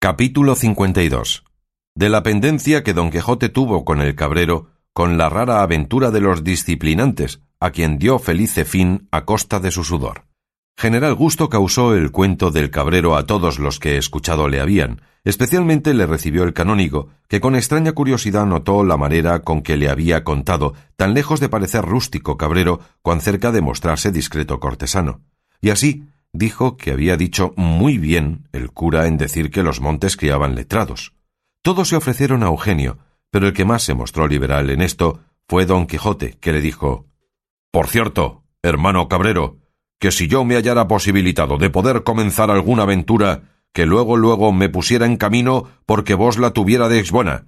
Capítulo 52 De la pendencia que don Quijote tuvo con el cabrero, con la rara aventura de los disciplinantes, a quien dio felice fin a costa de su sudor. General gusto causó el cuento del cabrero a todos los que escuchado le habían, especialmente le recibió el canónigo, que con extraña curiosidad notó la manera con que le había contado, tan lejos de parecer rústico cabrero, cuán cerca de mostrarse discreto cortesano. Y así, dijo que había dicho muy bien el cura en decir que los montes criaban letrados. Todos se ofrecieron a Eugenio, pero el que más se mostró liberal en esto fue don Quijote, que le dijo Por cierto, hermano Cabrero, que si yo me hallara posibilitado de poder comenzar alguna aventura, que luego luego me pusiera en camino porque vos la tuviérades buena,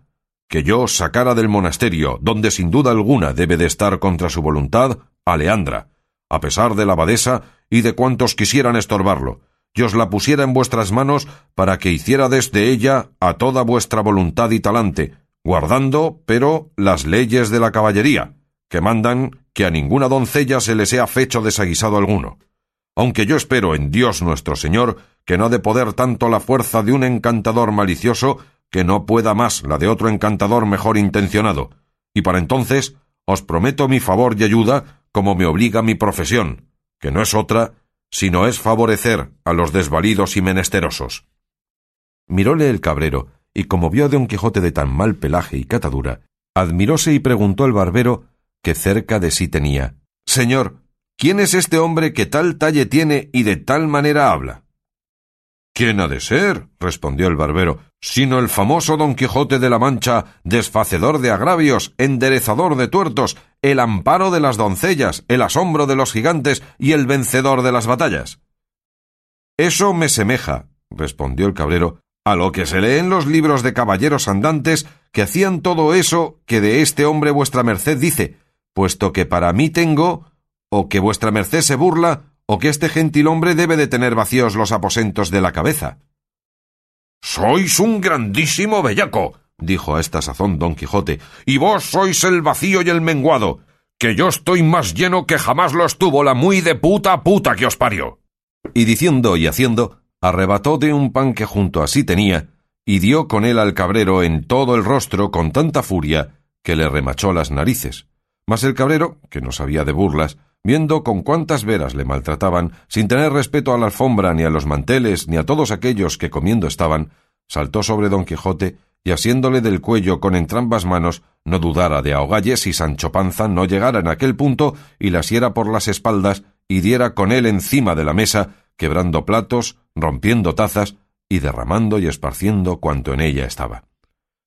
que yo sacara del monasterio, donde sin duda alguna debe de estar contra su voluntad, a Leandra, a pesar de la abadesa y de cuantos quisieran estorbarlo, y os la pusiera en vuestras manos para que hiciera desde ella a toda vuestra voluntad y talante, guardando, pero, las leyes de la caballería, que mandan que a ninguna doncella se le sea fecho desaguisado alguno. Aunque yo espero en Dios nuestro Señor que no ha de poder tanto la fuerza de un encantador malicioso que no pueda más la de otro encantador mejor intencionado, y para entonces os prometo mi favor y ayuda como me obliga mi profesión, que no es otra, sino es favorecer a los desvalidos y menesterosos. Miróle el cabrero, y como vio a don Quijote de tan mal pelaje y catadura, admiróse y preguntó al barbero, que cerca de sí tenía Señor, ¿quién es este hombre que tal talle tiene y de tal manera habla? ¿Quién ha de ser? respondió el barbero, sino el famoso don Quijote de la Mancha, desfacedor de agravios, enderezador de tuertos, el amparo de las doncellas, el asombro de los gigantes y el vencedor de las batallas. Eso me semeja, respondió el cabrero, a lo que se lee en los libros de caballeros andantes que hacían todo eso que de este hombre vuestra merced dice, puesto que para mí tengo, o que vuestra merced se burla, o que este gentil hombre debe de tener vacíos los aposentos de la cabeza. Sois un grandísimo bellaco, dijo a esta sazón don Quijote, y vos sois el vacío y el menguado, que yo estoy más lleno que jamás lo estuvo la muy de puta puta que os parió. Y diciendo y haciendo, arrebató de un pan que junto a sí tenía, y dio con él al cabrero en todo el rostro con tanta furia que le remachó las narices. Mas el cabrero, que no sabía de burlas, viendo con cuántas veras le maltrataban, sin tener respeto a la alfombra, ni a los manteles, ni a todos aquellos que comiendo estaban, saltó sobre don Quijote y asiéndole del cuello con entrambas manos, no dudara de ahogalle si Sancho Panza no llegara en aquel punto y la asiera por las espaldas y diera con él encima de la mesa, quebrando platos, rompiendo tazas y derramando y esparciendo cuanto en ella estaba.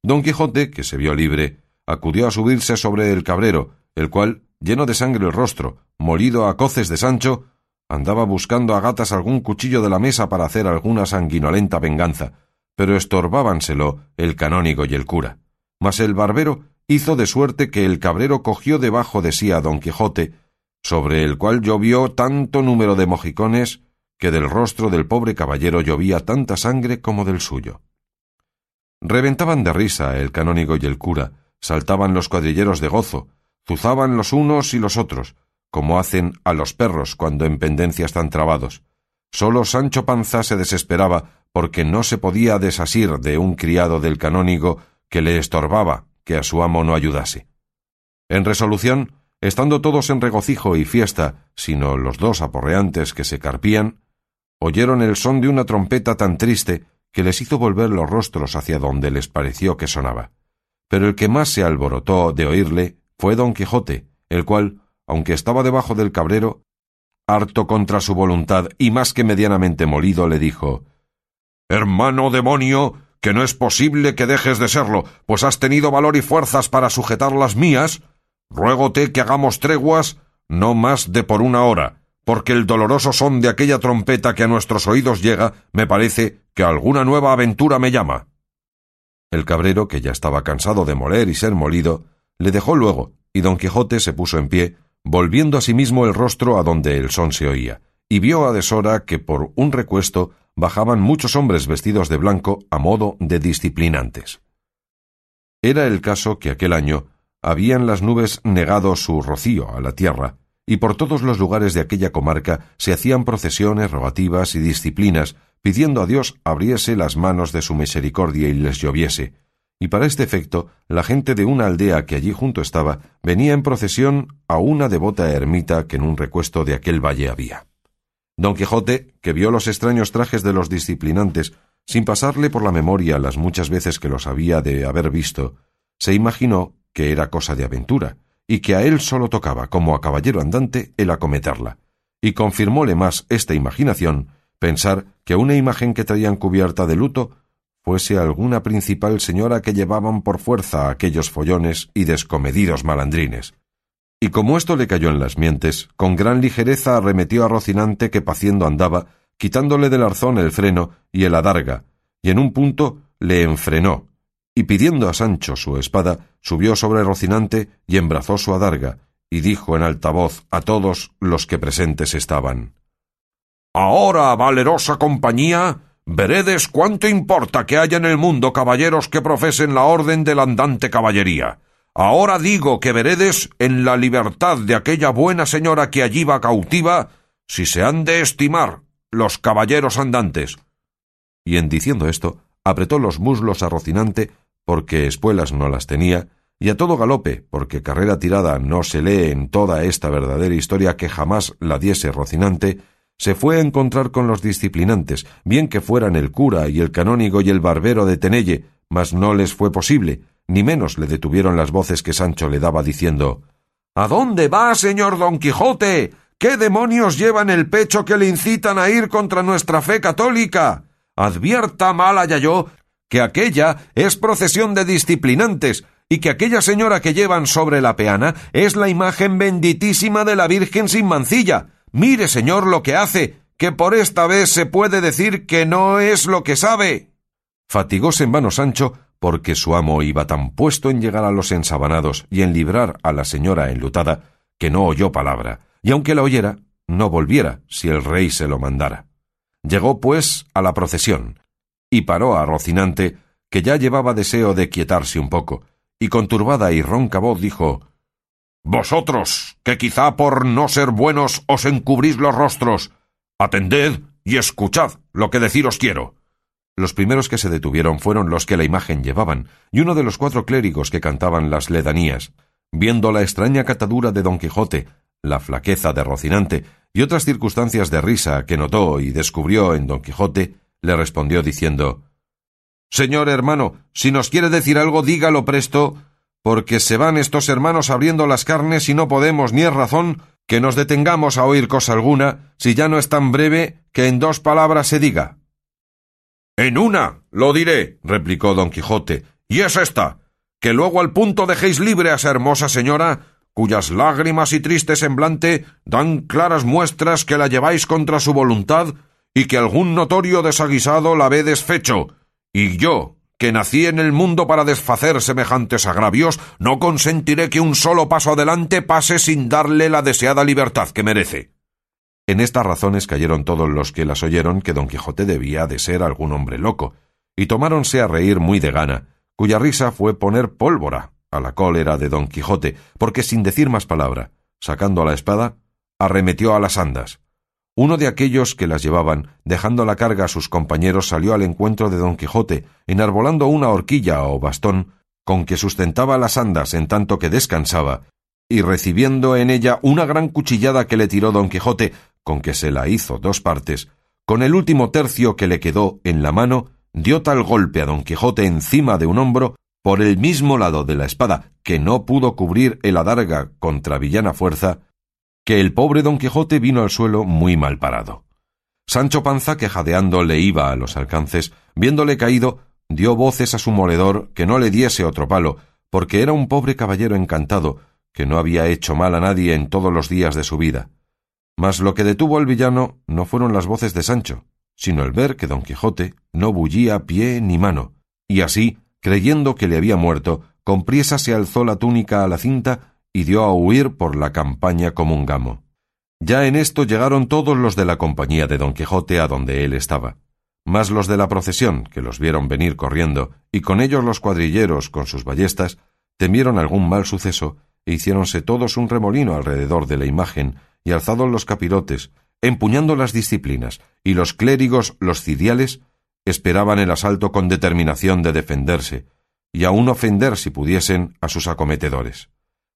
Don Quijote, que se vio libre, acudió a subirse sobre el cabrero, el cual, lleno de sangre el rostro, molido a coces de Sancho, andaba buscando a gatas algún cuchillo de la mesa para hacer alguna sanguinolenta venganza, pero estorbábanselo el canónigo y el cura. Mas el barbero hizo de suerte que el cabrero cogió debajo de sí a don Quijote, sobre el cual llovió tanto número de mojicones que del rostro del pobre caballero llovía tanta sangre como del suyo. Reventaban de risa el canónigo y el cura, saltaban los cuadrilleros de gozo, zuzaban los unos y los otros, como hacen a los perros cuando en pendencia están trabados. Sólo Sancho Panza se desesperaba porque no se podía desasir de un criado del canónigo que le estorbaba que a su amo no ayudase. En resolución, estando todos en regocijo y fiesta, sino los dos aporreantes que se carpían, oyeron el son de una trompeta tan triste que les hizo volver los rostros hacia donde les pareció que sonaba. Pero el que más se alborotó de oírle fue don Quijote, el cual, aunque estaba debajo del cabrero, harto contra su voluntad y más que medianamente molido, le dijo Hermano demonio, que no es posible que dejes de serlo, pues has tenido valor y fuerzas para sujetar las mías, ruégote que hagamos treguas no más de por una hora, porque el doloroso son de aquella trompeta que a nuestros oídos llega, me parece que alguna nueva aventura me llama. El cabrero, que ya estaba cansado de moler y ser molido, le dejó luego, y don Quijote se puso en pie, volviendo a sí el rostro a donde el son se oía, y vio a deshora que por un recuesto bajaban muchos hombres vestidos de blanco a modo de disciplinantes. Era el caso que aquel año habían las nubes negado su rocío a la tierra, y por todos los lugares de aquella comarca se hacían procesiones, rogativas y disciplinas pidiendo a Dios abriese las manos de su misericordia y les lloviese. Y para este efecto, la gente de una aldea que allí junto estaba venía en procesión a una devota ermita que en un recuesto de aquel valle había. Don Quijote, que vio los extraños trajes de los disciplinantes, sin pasarle por la memoria las muchas veces que los había de haber visto, se imaginó que era cosa de aventura, y que a él solo tocaba, como a caballero andante, el acometerla, y confirmóle más esta imaginación pensar que una imagen que traían cubierta de luto fuese alguna principal señora que llevaban por fuerza aquellos follones y descomedidos malandrines. Y como esto le cayó en las mientes, con gran ligereza arremetió a Rocinante que paciendo andaba, quitándole del arzón el freno y el adarga, y en un punto le enfrenó, y pidiendo a Sancho su espada, subió sobre Rocinante y embrazó su adarga, y dijo en alta voz a todos los que presentes estaban Ahora, valerosa compañía, veredes cuánto importa que haya en el mundo caballeros que profesen la orden de la andante caballería. Ahora digo que veredes en la libertad de aquella buena señora que allí va cautiva, si se han de estimar los caballeros andantes. Y en diciendo esto, apretó los muslos a Rocinante, porque espuelas no las tenía, y a todo galope, porque carrera tirada no se lee en toda esta verdadera historia que jamás la diese Rocinante, se fue a encontrar con los disciplinantes, bien que fueran el cura y el canónigo y el barbero de Tenelle, mas no les fue posible, ni menos le detuvieron las voces que Sancho le daba diciendo ¿A dónde va, señor Don Quijote? ¿Qué demonios llevan el pecho que le incitan a ir contra nuestra fe católica? Advierta mala yo que aquella es procesión de disciplinantes, y que aquella señora que llevan sobre la peana es la imagen benditísima de la Virgen sin mancilla, Mire, señor, lo que hace, que por esta vez se puede decir que no es lo que sabe. Fatigóse en vano Sancho, porque su amo iba tan puesto en llegar a los ensabanados y en librar a la señora enlutada, que no oyó palabra, y aunque la oyera, no volviera si el rey se lo mandara. Llegó, pues, a la procesión, y paró a Rocinante, que ya llevaba deseo de quietarse un poco, y con turbada y ronca voz dijo vosotros, que quizá por no ser buenos os encubrís los rostros, atended y escuchad lo que deciros quiero. Los primeros que se detuvieron fueron los que la imagen llevaban, y uno de los cuatro clérigos que cantaban las ledanías. Viendo la extraña catadura de Don Quijote, la flaqueza de Rocinante y otras circunstancias de risa que notó y descubrió en Don Quijote, le respondió diciendo Señor hermano, si nos quiere decir algo, dígalo presto, porque se van estos hermanos abriendo las carnes y no podemos, ni es razón, que nos detengamos a oír cosa alguna, si ya no es tan breve que en dos palabras se diga. En una, lo diré, replicó don Quijote, y es esta, que luego al punto dejéis libre a esa hermosa señora, cuyas lágrimas y triste semblante dan claras muestras que la lleváis contra su voluntad, y que algún notorio desaguisado la ve desfecho, y yo, que nací en el mundo para desfacer semejantes agravios, no consentiré que un solo paso adelante pase sin darle la deseada libertad que merece. En estas razones cayeron todos los que las oyeron que don Quijote debía de ser algún hombre loco, y tomáronse a reír muy de gana, cuya risa fue poner pólvora a la cólera de don Quijote, porque sin decir más palabra, sacando la espada, arremetió a las andas, uno de aquellos que las llevaban, dejando la carga a sus compañeros, salió al encuentro de don Quijote, enarbolando una horquilla o bastón con que sustentaba las andas en tanto que descansaba, y recibiendo en ella una gran cuchillada que le tiró don Quijote, con que se la hizo dos partes, con el último tercio que le quedó en la mano, dio tal golpe a don Quijote encima de un hombro, por el mismo lado de la espada, que no pudo cubrir el adarga contra villana fuerza, que el pobre don Quijote vino al suelo muy mal parado. Sancho Panza, que jadeando le iba a los alcances, viéndole caído, dio voces a su moledor que no le diese otro palo, porque era un pobre caballero encantado, que no había hecho mal a nadie en todos los días de su vida. Mas lo que detuvo al villano no fueron las voces de Sancho, sino el ver que don Quijote no bullía pie ni mano, y así, creyendo que le había muerto, con priesa se alzó la túnica a la cinta y dio a huir por la campaña como un gamo. Ya en esto llegaron todos los de la compañía de don Quijote a donde él estaba, más los de la procesión, que los vieron venir corriendo, y con ellos los cuadrilleros con sus ballestas, temieron algún mal suceso, e hiciéronse todos un remolino alrededor de la imagen, y alzados los capirotes, empuñando las disciplinas, y los clérigos, los cidiales, esperaban el asalto con determinación de defenderse, y aun ofender si pudiesen a sus acometedores.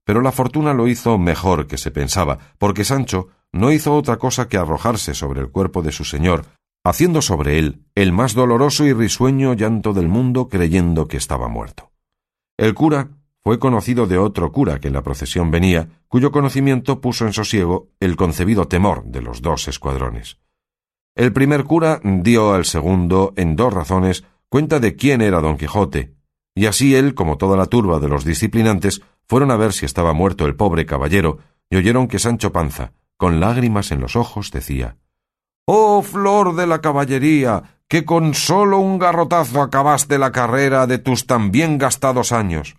Pero la fortuna lo hizo mejor que se pensaba, porque Sancho no hizo otra cosa que arrojarse sobre el cuerpo de su señor, haciendo sobre él el más doloroso y risueño llanto del mundo creyendo que estaba muerto. El cura fue conocido de otro cura que en la procesión venía, cuyo conocimiento puso en sosiego el concebido temor de los dos escuadrones. El primer cura dio al segundo, en dos razones, cuenta de quién era don Quijote, y así él, como toda la turba de los disciplinantes, fueron a ver si estaba muerto el pobre caballero, y oyeron que Sancho Panza, con lágrimas en los ojos, decía Oh flor de la caballería, que con solo un garrotazo acabaste la carrera de tus tan bien gastados años.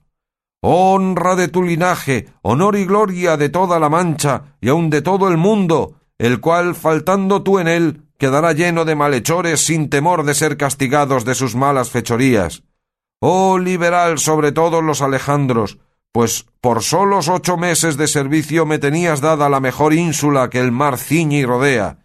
Honra de tu linaje, honor y gloria de toda la Mancha y aun de todo el mundo, el cual, faltando tú en él, quedará lleno de malhechores sin temor de ser castigados de sus malas fechorías. Oh liberal sobre todos los Alejandros, pues por solos ocho meses de servicio me tenías dada la mejor ínsula que el mar ciñe y rodea.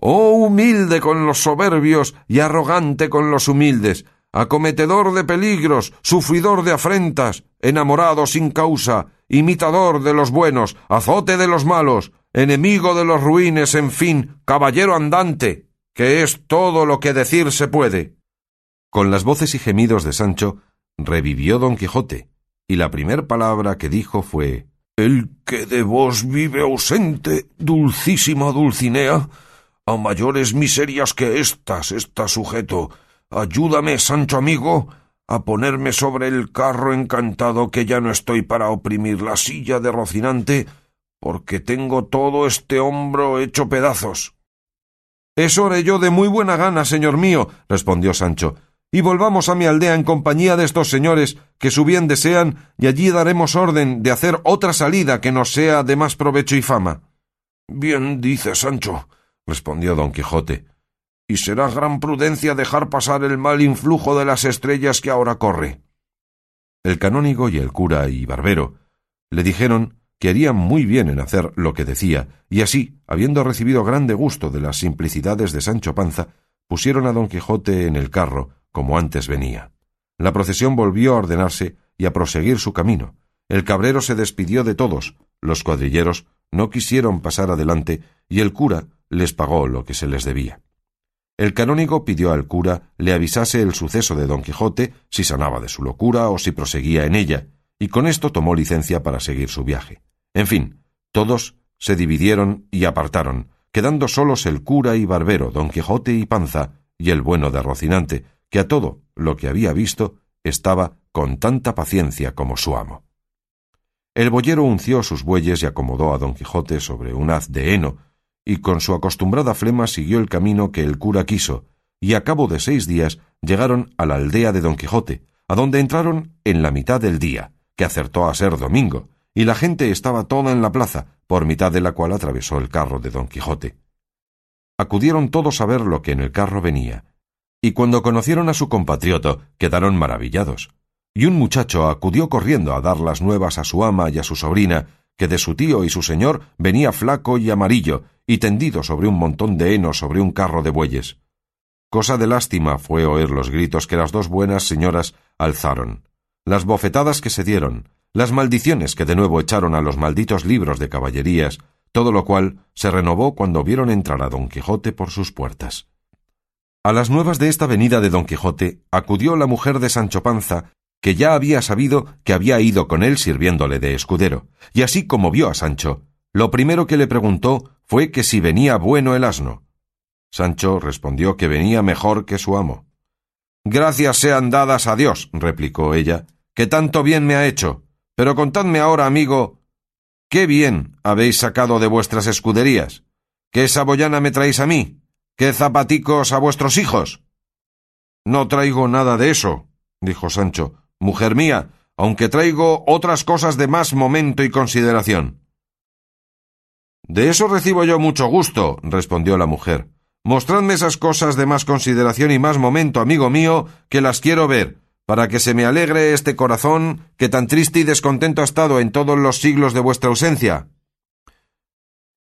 Oh humilde con los soberbios y arrogante con los humildes, acometedor de peligros, sufridor de afrentas, enamorado sin causa, imitador de los buenos, azote de los malos, enemigo de los ruines, en fin, caballero andante, que es todo lo que decir se puede. Con las voces y gemidos de Sancho, revivió don Quijote, y la primer palabra que dijo fue El que de vos vive ausente, dulcísima Dulcinea, a mayores miserias que éstas está sujeto. Ayúdame, Sancho amigo, a ponerme sobre el carro encantado que ya no estoy para oprimir la silla de Rocinante, porque tengo todo este hombro hecho pedazos. Eso haré yo de muy buena gana, señor mío, respondió Sancho, y volvamos a mi aldea en compañía de estos señores que su bien desean, y allí daremos orden de hacer otra salida que nos sea de más provecho y fama. Bien dice Sancho, respondió don Quijote, y será gran prudencia dejar pasar el mal influjo de las estrellas que ahora corre. El canónigo y el cura y barbero le dijeron que haría muy bien en hacer lo que decía, y así, habiendo recibido grande gusto de las simplicidades de Sancho Panza, pusieron a don Quijote en el carro, como antes venía. La procesión volvió a ordenarse y a proseguir su camino. El cabrero se despidió de todos, los cuadrilleros no quisieron pasar adelante, y el cura les pagó lo que se les debía. El canónigo pidió al cura le avisase el suceso de don Quijote, si sanaba de su locura o si proseguía en ella, y con esto tomó licencia para seguir su viaje. En fin, todos se dividieron y apartaron, quedando solos el cura y barbero, don Quijote y Panza, y el bueno de Rocinante, que a todo lo que había visto estaba con tanta paciencia como su amo. El boyero unció sus bueyes y acomodó a don Quijote sobre un haz de heno, y con su acostumbrada flema siguió el camino que el cura quiso, y a cabo de seis días llegaron a la aldea de don Quijote, a donde entraron en la mitad del día, que acertó a ser domingo, y la gente estaba toda en la plaza, por mitad de la cual atravesó el carro de don Quijote. Acudieron todos a ver lo que en el carro venía, y cuando conocieron a su compatrioto quedaron maravillados. Y un muchacho acudió corriendo a dar las nuevas a su ama y a su sobrina, que de su tío y su señor venía flaco y amarillo, y tendido sobre un montón de heno sobre un carro de bueyes. Cosa de lástima fue oír los gritos que las dos buenas señoras alzaron, las bofetadas que se dieron, las maldiciones que de nuevo echaron a los malditos libros de caballerías, todo lo cual se renovó cuando vieron entrar a don Quijote por sus puertas. A las nuevas de esta venida de don Quijote acudió la mujer de Sancho Panza, que ya había sabido que había ido con él sirviéndole de escudero, y así como vio a Sancho, lo primero que le preguntó fue que si venía bueno el asno. Sancho respondió que venía mejor que su amo. Gracias sean dadas a Dios, replicó ella, que tanto bien me ha hecho. Pero contadme ahora, amigo, ¿qué bien habéis sacado de vuestras escuderías? ¿Qué saboyana me traéis a mí? ¿Qué zapaticos a vuestros hijos? No traigo nada de eso, dijo Sancho. Mujer mía, aunque traigo otras cosas de más momento y consideración. De eso recibo yo mucho gusto, respondió la mujer. Mostradme esas cosas de más consideración y más momento, amigo mío, que las quiero ver, para que se me alegre este corazón que tan triste y descontento ha estado en todos los siglos de vuestra ausencia.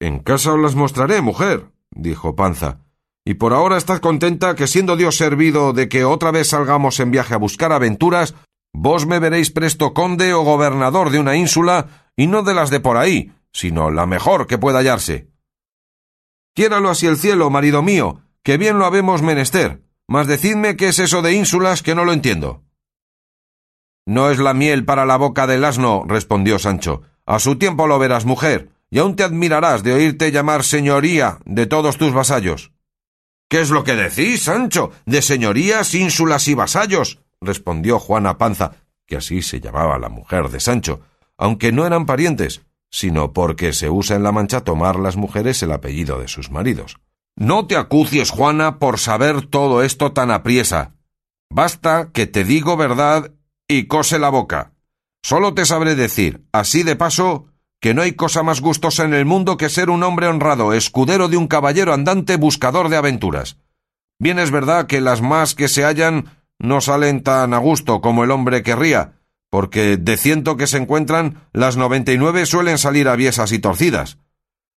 En casa os las mostraré, mujer, dijo Panza. Y por ahora estás contenta que siendo Dios servido de que otra vez salgamos en viaje a buscar aventuras, vos me veréis presto conde o gobernador de una ínsula, y no de las de por ahí, sino la mejor que pueda hallarse. Quiéralo así el cielo, marido mío, que bien lo habemos menester, mas decidme qué es eso de ínsulas que no lo entiendo. No es la miel para la boca del asno, respondió Sancho. A su tiempo lo verás, mujer, y aún te admirarás de oírte llamar señoría de todos tus vasallos. ¿Qué es lo que decís, Sancho? ¿De señorías, ínsulas y vasallos? respondió Juana Panza, que así se llamaba la mujer de Sancho, aunque no eran parientes, sino porque se usa en la Mancha tomar las mujeres el apellido de sus maridos. No te acucies, Juana, por saber todo esto tan apriesa. Basta que te digo verdad y cose la boca. Solo te sabré decir, así de paso, que no hay cosa más gustosa en el mundo que ser un hombre honrado, escudero de un caballero andante buscador de aventuras. Bien es verdad que las más que se hallan no salen tan a gusto como el hombre querría, porque de ciento que se encuentran, las noventa y nueve suelen salir aviesas y torcidas.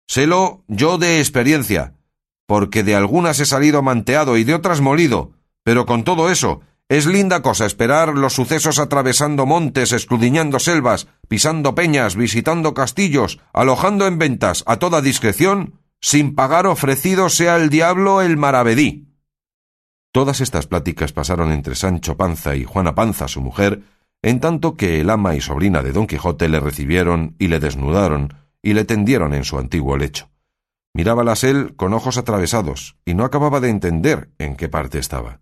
Sélo yo de experiencia, porque de algunas he salido manteado y de otras molido, pero con todo eso, es linda cosa esperar los sucesos atravesando montes, escudriñando selvas, pisando peñas, visitando castillos, alojando en ventas a toda discreción, sin pagar ofrecido sea el diablo el maravedí. Todas estas pláticas pasaron entre Sancho Panza y Juana Panza, su mujer, en tanto que el ama y sobrina de Don Quijote le recibieron y le desnudaron y le tendieron en su antiguo lecho. Mirábalas él con ojos atravesados y no acababa de entender en qué parte estaba.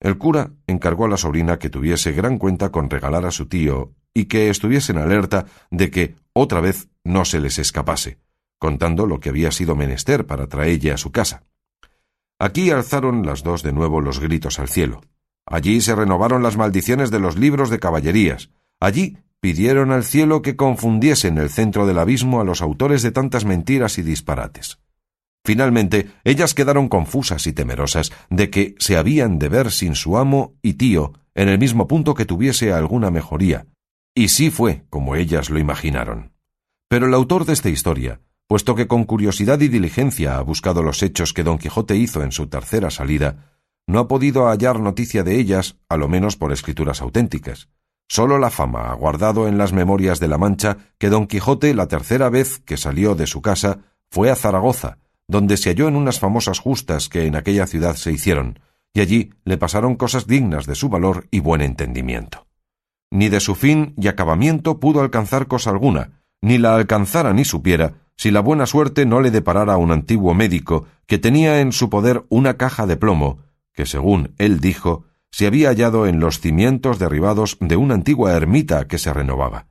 El cura encargó a la sobrina que tuviese gran cuenta con regalar a su tío y que estuviesen alerta de que otra vez no se les escapase, contando lo que había sido menester para traelle a su casa. Aquí alzaron las dos de nuevo los gritos al cielo. Allí se renovaron las maldiciones de los libros de caballerías. Allí pidieron al cielo que confundiese en el centro del abismo a los autores de tantas mentiras y disparates. Finalmente, ellas quedaron confusas y temerosas de que se habían de ver sin su amo y tío en el mismo punto que tuviese alguna mejoría, y sí fue como ellas lo imaginaron. Pero el autor de esta historia, puesto que con curiosidad y diligencia ha buscado los hechos que don Quijote hizo en su tercera salida, no ha podido hallar noticia de ellas, a lo menos por escrituras auténticas. Sólo la fama ha guardado en las memorias de la Mancha que don Quijote, la tercera vez que salió de su casa, fue a Zaragoza, donde se halló en unas famosas justas que en aquella ciudad se hicieron, y allí le pasaron cosas dignas de su valor y buen entendimiento. Ni de su fin y acabamiento pudo alcanzar cosa alguna, ni la alcanzara ni supiera, si la buena suerte no le deparara a un antiguo médico que tenía en su poder una caja de plomo, que según él dijo, se había hallado en los cimientos derribados de una antigua ermita que se renovaba.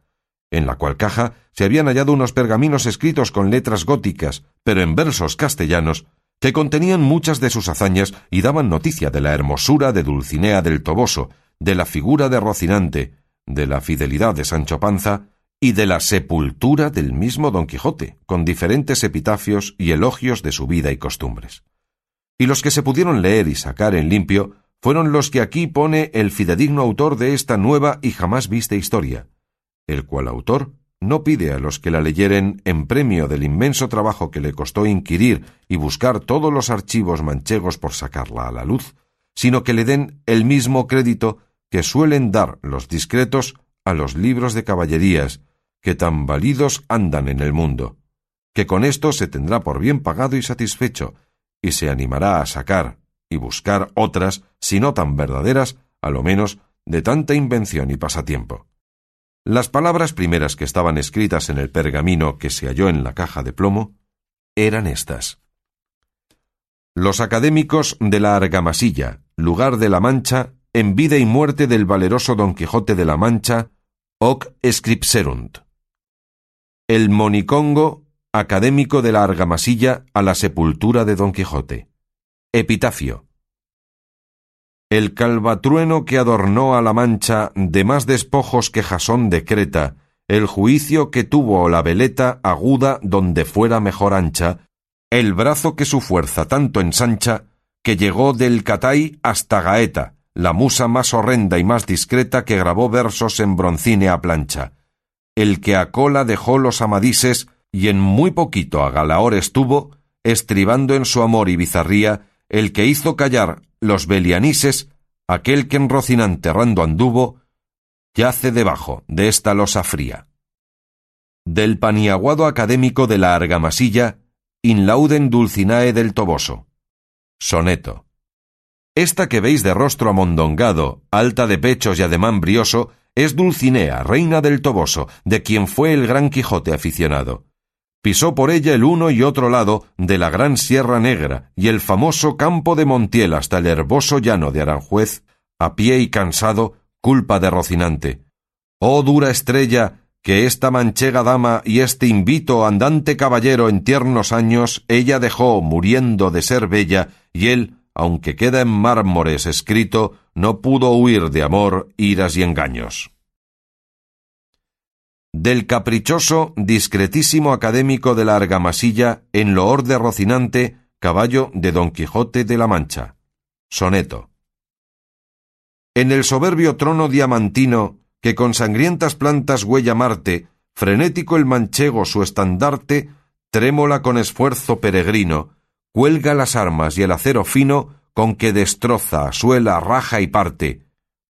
En la cual caja se habían hallado unos pergaminos escritos con letras góticas, pero en versos castellanos, que contenían muchas de sus hazañas y daban noticia de la hermosura de Dulcinea del Toboso, de la figura de Rocinante, de la fidelidad de Sancho Panza y de la sepultura del mismo Don Quijote, con diferentes epitafios y elogios de su vida y costumbres. Y los que se pudieron leer y sacar en limpio fueron los que aquí pone el fidedigno autor de esta nueva y jamás vista historia, el cual autor no pide a los que la leyeren en premio del inmenso trabajo que le costó inquirir y buscar todos los archivos manchegos por sacarla a la luz, sino que le den el mismo crédito que suelen dar los discretos a los libros de caballerías, que tan validos andan en el mundo, que con esto se tendrá por bien pagado y satisfecho, y se animará a sacar y buscar otras, si no tan verdaderas, a lo menos de tanta invención y pasatiempo. Las palabras primeras que estaban escritas en el pergamino que se halló en la caja de plomo eran estas. Los académicos de la Argamasilla, lugar de la Mancha, en vida y muerte del valeroso Don Quijote de la Mancha, hoc scripserunt. El monicongo, académico de la Argamasilla, a la sepultura de Don Quijote. Epitafio. El calvatrueno que adornó a la mancha de más despojos que Jasón de Creta, el juicio que tuvo la veleta aguda donde fuera mejor ancha, el brazo que su fuerza tanto ensancha, que llegó del Catay hasta Gaeta, la musa más horrenda y más discreta que grabó versos en broncine a plancha, el que a cola dejó los amadises y en muy poquito a Galaor estuvo, estribando en su amor y bizarría, el que hizo callar los belianises, aquel que en Rocinante errando anduvo, yace debajo de esta losa fría. Del paniaguado académico de la argamasilla, in lauden dulcinae del Toboso. Soneto. Esta que veis de rostro amondongado, alta de pechos y ademán brioso, es Dulcinea, reina del Toboso, de quien fue el gran Quijote aficionado. Pisó por ella el uno y otro lado de la gran Sierra Negra y el famoso campo de Montiel hasta el herboso llano de Aranjuez, a pie y cansado, culpa de Rocinante. Oh dura estrella, que esta manchega dama y este invito andante caballero en tiernos años ella dejó muriendo de ser bella, y él, aunque queda en mármores escrito, no pudo huir de amor, iras y engaños. Del caprichoso, discretísimo académico de la argamasilla, en loor de Rocinante, caballo de Don Quijote de la Mancha. Soneto. En el soberbio trono diamantino, que con sangrientas plantas huella Marte, frenético el manchego su estandarte, trémola con esfuerzo peregrino, cuelga las armas y el acero fino con que destroza, suela, raja y parte.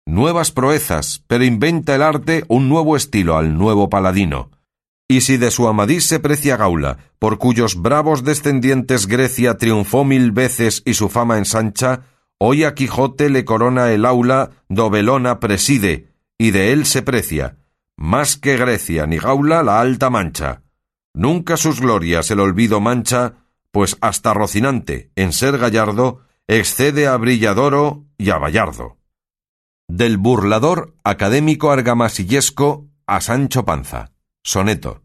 Nuevas proezas, pero inventa el arte un nuevo estilo al nuevo paladino. Y si de su amadís se precia Gaula, por cuyos bravos descendientes Grecia triunfó mil veces y su fama ensancha, hoy a Quijote le corona el aula, Dobelona preside, y de él se precia, más que Grecia ni Gaula la alta mancha. Nunca sus glorias el olvido mancha, pues hasta Rocinante, en ser gallardo, excede a Brilladoro y a Bayardo. Del burlador académico argamasillesco a Sancho Panza. Soneto.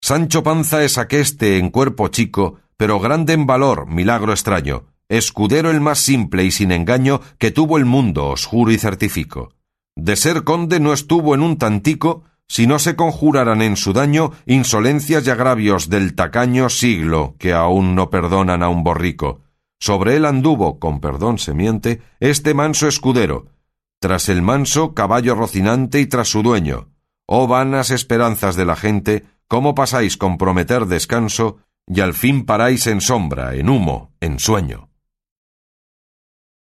Sancho Panza es aqueste en cuerpo chico, pero grande en valor, milagro extraño, escudero el más simple y sin engaño que tuvo el mundo, os juro y certifico. De ser conde no estuvo en un tantico, si no se conjuraran en su daño insolencias y agravios del tacaño siglo que aún no perdonan a un borrico. Sobre él anduvo, con perdón se miente, este manso escudero, tras el manso caballo rocinante y tras su dueño. Oh vanas esperanzas de la gente, cómo pasáis con prometer descanso, y al fin paráis en sombra, en humo, en sueño.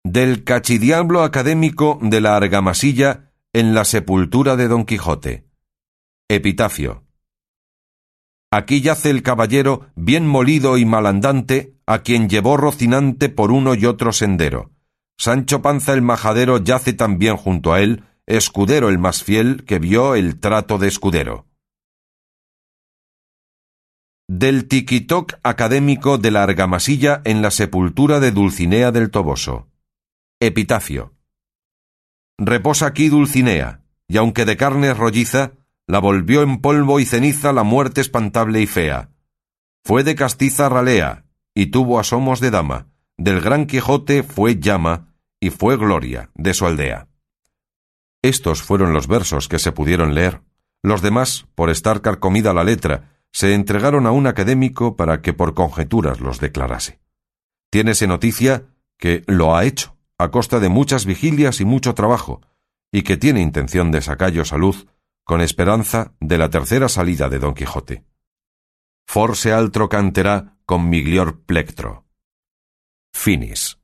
Del cachidiablo académico de la argamasilla en la sepultura de Don Quijote. Epitafio. Aquí yace el caballero bien molido y malandante, a quien llevó Rocinante por uno y otro sendero. Sancho Panza el majadero yace también junto a él, escudero el más fiel que vio el trato de escudero. Del tiquitoc académico de la argamasilla en la sepultura de Dulcinea del Toboso. Epitafio. Reposa aquí Dulcinea, y aunque de carne rolliza, la volvió en polvo y ceniza la muerte espantable y fea. Fue de castiza ralea, y tuvo asomos de dama, del gran Quijote fue llama, y fue gloria de su aldea. Estos fueron los versos que se pudieron leer. Los demás, por estar carcomida la letra, se entregaron a un académico para que por conjeturas los declarase. Tiénese noticia que lo ha hecho, a costa de muchas vigilias y mucho trabajo, y que tiene intención de sacallos a luz con esperanza de la tercera salida de Don Quijote. Forse altro canterá con miglior plectro. Finis.